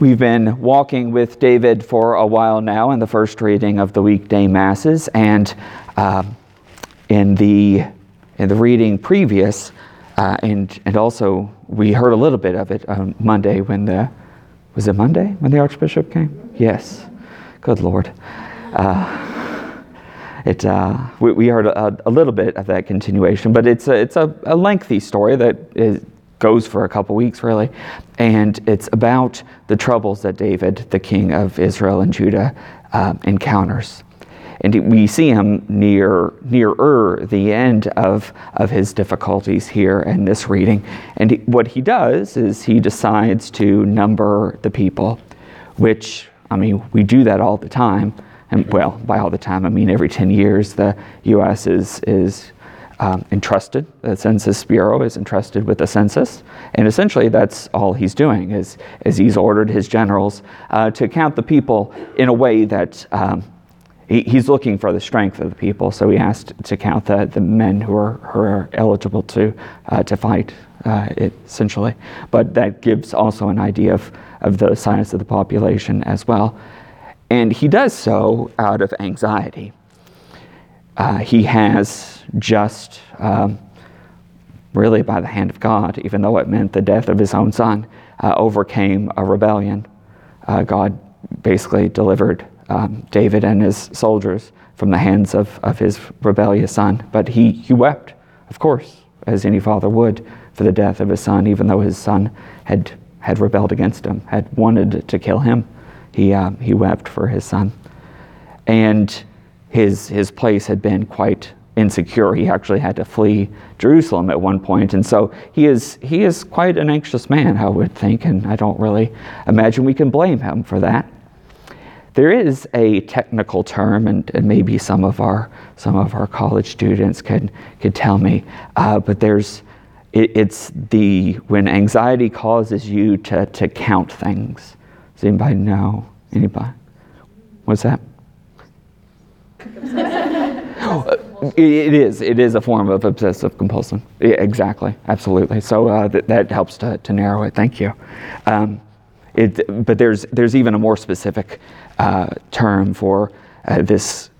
We've been walking with David for a while now in the first reading of the weekday masses, and uh, in the in the reading previous, uh, and and also we heard a little bit of it on Monday when the was it Monday when the Archbishop came? Yes, good Lord. Uh, it uh, we, we, heard a, a, little bit of that continuation, but it's a, it's a, a lengthy story that is, goes for a couple weeks really, and it's about the troubles that David, the king of Israel and Judah, uh, encounters. And we see him near nearer the end of, of his difficulties here in this reading. And he, what he does is he decides to number the people, which, I mean, we do that all the time. And well, by all the time, I mean every 10 years, the U.S. is, is um, entrusted, the Census Bureau is entrusted with the census, and essentially that's all he's doing is, is he's ordered his generals uh, to count the people in a way that um, he, he's looking for the strength of the people, so he asked to count the, the men who are, who are eligible to, uh, to fight, uh, essentially. But that gives also an idea of, of the size of the population as well. And he does so out of anxiety uh, he has just, um, really by the hand of God, even though it meant the death of his own son, uh, overcame a rebellion. Uh, God basically delivered um, David and his soldiers from the hands of, of his rebellious son. But he, he wept, of course, as any father would, for the death of his son, even though his son had, had rebelled against him, had wanted to kill him. He, uh, he wept for his son. And his, his place had been quite insecure. He actually had to flee Jerusalem at one point. and so he is he is quite an anxious man, I would think, and I don't really imagine we can blame him for that. There is a technical term, and, and maybe some of our some of our college students could could tell me, uh, but there's it, it's the when anxiety causes you to to count things. Does anybody know? Anybody? What's that? it is. It is a form of obsessive compulsion. Yeah, exactly. Absolutely. So uh, th- that helps to, to narrow it. Thank you. Um, it, but there's there's even a more specific uh, term for uh, this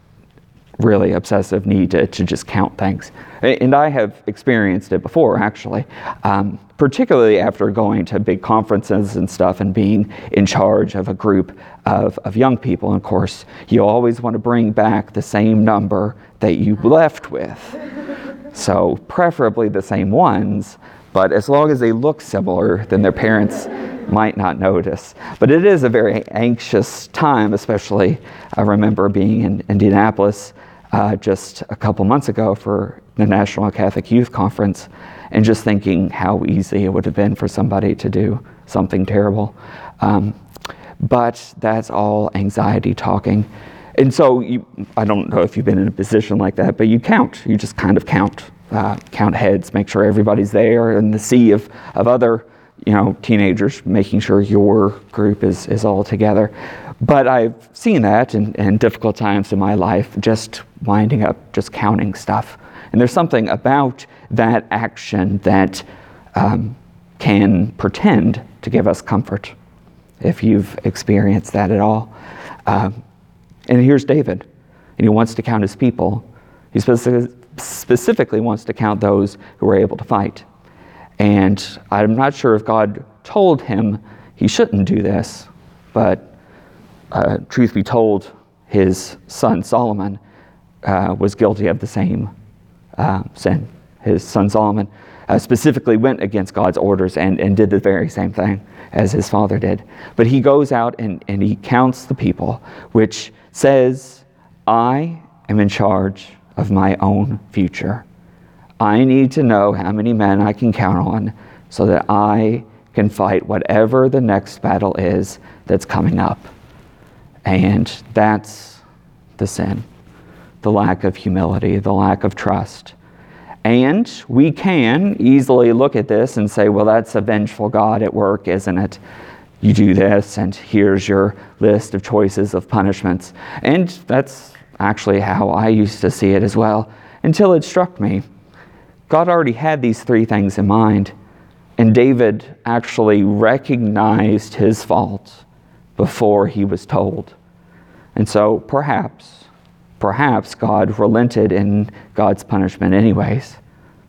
really obsessive need to, to just count things. And I have experienced it before, actually, um, particularly after going to big conferences and stuff and being in charge of a group of, of young people. And of course, you always want to bring back the same number that you left with. So, preferably the same ones, but as long as they look similar, then their parents might not notice. But it is a very anxious time, especially I remember being in Indianapolis uh, just a couple months ago for the National Catholic Youth Conference and just thinking how easy it would have been for somebody to do something terrible. Um, but that's all anxiety talking. And so you, I don't know if you've been in a position like that, but you count. You just kind of count, uh, count heads, make sure everybody's there, and the sea of, of other, you know, teenagers, making sure your group is, is all together. But I've seen that in, in difficult times in my life, just winding up just counting stuff. And there's something about that action that um, can pretend to give us comfort, if you've experienced that at all. Um, and here's David, and he wants to count his people. He specifically wants to count those who were able to fight. And I'm not sure if God told him he shouldn't do this, but uh, truth be told, his son Solomon uh, was guilty of the same uh, sin. His son Solomon uh, specifically went against God's orders and, and did the very same thing as his father did. But he goes out and, and he counts the people, which says, I am in charge of my own future. I need to know how many men I can count on so that I can fight whatever the next battle is that's coming up. And that's the sin the lack of humility, the lack of trust. And we can easily look at this and say, well, that's a vengeful God at work, isn't it? You do this, and here's your list of choices of punishments. And that's actually how I used to see it as well, until it struck me. God already had these three things in mind, And David actually recognized his fault before he was told. And so perhaps, perhaps God relented in God's punishment, anyways.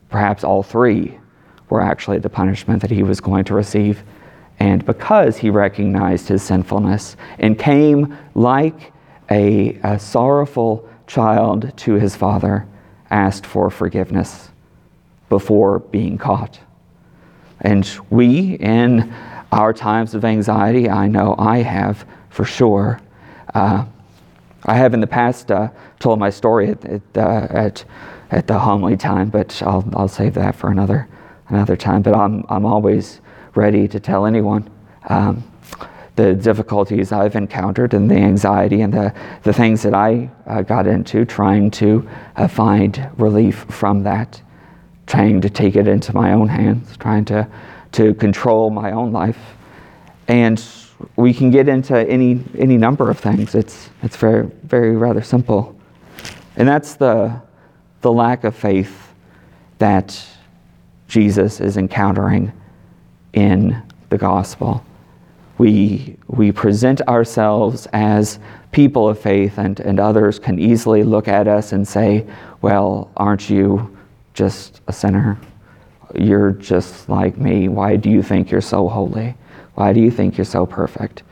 Perhaps all three were actually the punishment that he was going to receive. And because he recognized his sinfulness and came like a, a sorrowful child to his father, asked for forgiveness before being caught. And we, in our times of anxiety, I know I have for sure. Uh, I have in the past uh, told my story at, at, uh, at, at, the homily time, but I'll, I'll save that for another, another time. But I'm, I'm always ready to tell anyone um, the difficulties I've encountered and the anxiety and the, the things that I uh, got into trying to uh, find relief from that trying to take it into my own hands, trying to, to control my own life. And we can get into any, any number of things. It's, it's very, very rather simple. And that's the, the lack of faith that Jesus is encountering in the gospel. We, we present ourselves as people of faith, and, and others can easily look at us and say, Well, aren't you just a sinner. You're just like me. Why do you think you're so holy? Why do you think you're so perfect?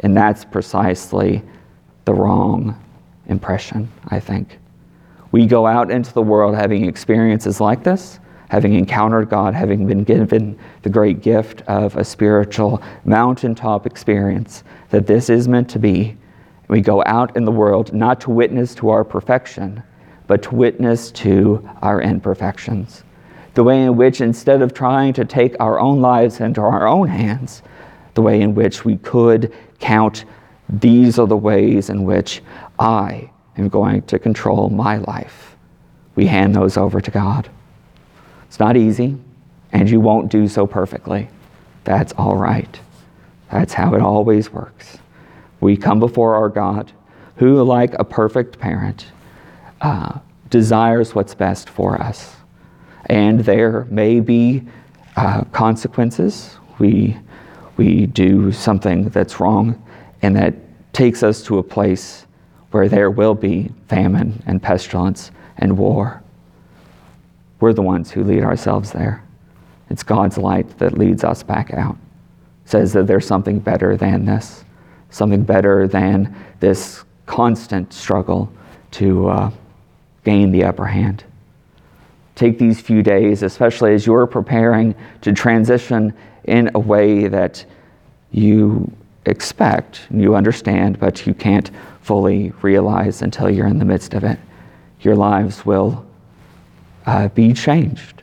And that's precisely the wrong impression, I think. We go out into the world having experiences like this, having encountered God, having been given the great gift of a spiritual mountaintop experience that this is meant to be. We go out in the world not to witness to our perfection, but to witness to our imperfections. The way in which, instead of trying to take our own lives into our own hands, the way in which we could count these are the ways in which I am going to control my life. We hand those over to God. It's not easy, and you won't do so perfectly. That's all right. That's how it always works. We come before our God, who, like a perfect parent, uh, desires what's best for us. And there may be uh, consequences. We, we do something that's wrong, and that takes us to a place where there will be famine and pestilence and war. We're the ones who lead ourselves there. It's God's light that leads us back out. Says that there's something better than this, something better than this constant struggle to uh, gain the upper hand. Take these few days, especially as you're preparing to transition in a way that you expect, you understand, but you can't fully realize until you're in the midst of it. Your lives will uh, be changed.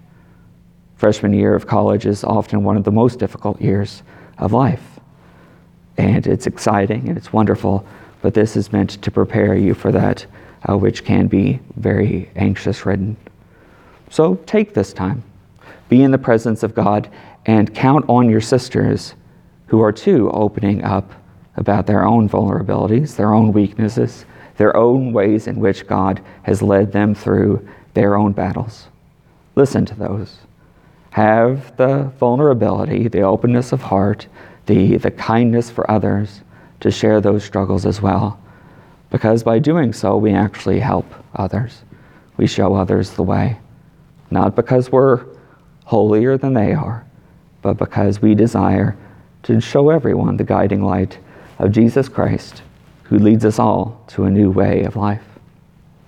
Freshman year of college is often one of the most difficult years of life. And it's exciting and it's wonderful, but this is meant to prepare you for that uh, which can be very anxious ridden. So take this time, be in the presence of God, and count on your sisters who are too opening up about their own vulnerabilities, their own weaknesses, their own ways in which God has led them through their own battles. Listen to those. Have the vulnerability, the openness of heart, the, the kindness for others to share those struggles as well because by doing so, we actually help others. We show others the way. Not because we're holier than they are, but because we desire to show everyone the guiding light of Jesus Christ, who leads us all to a new way of life.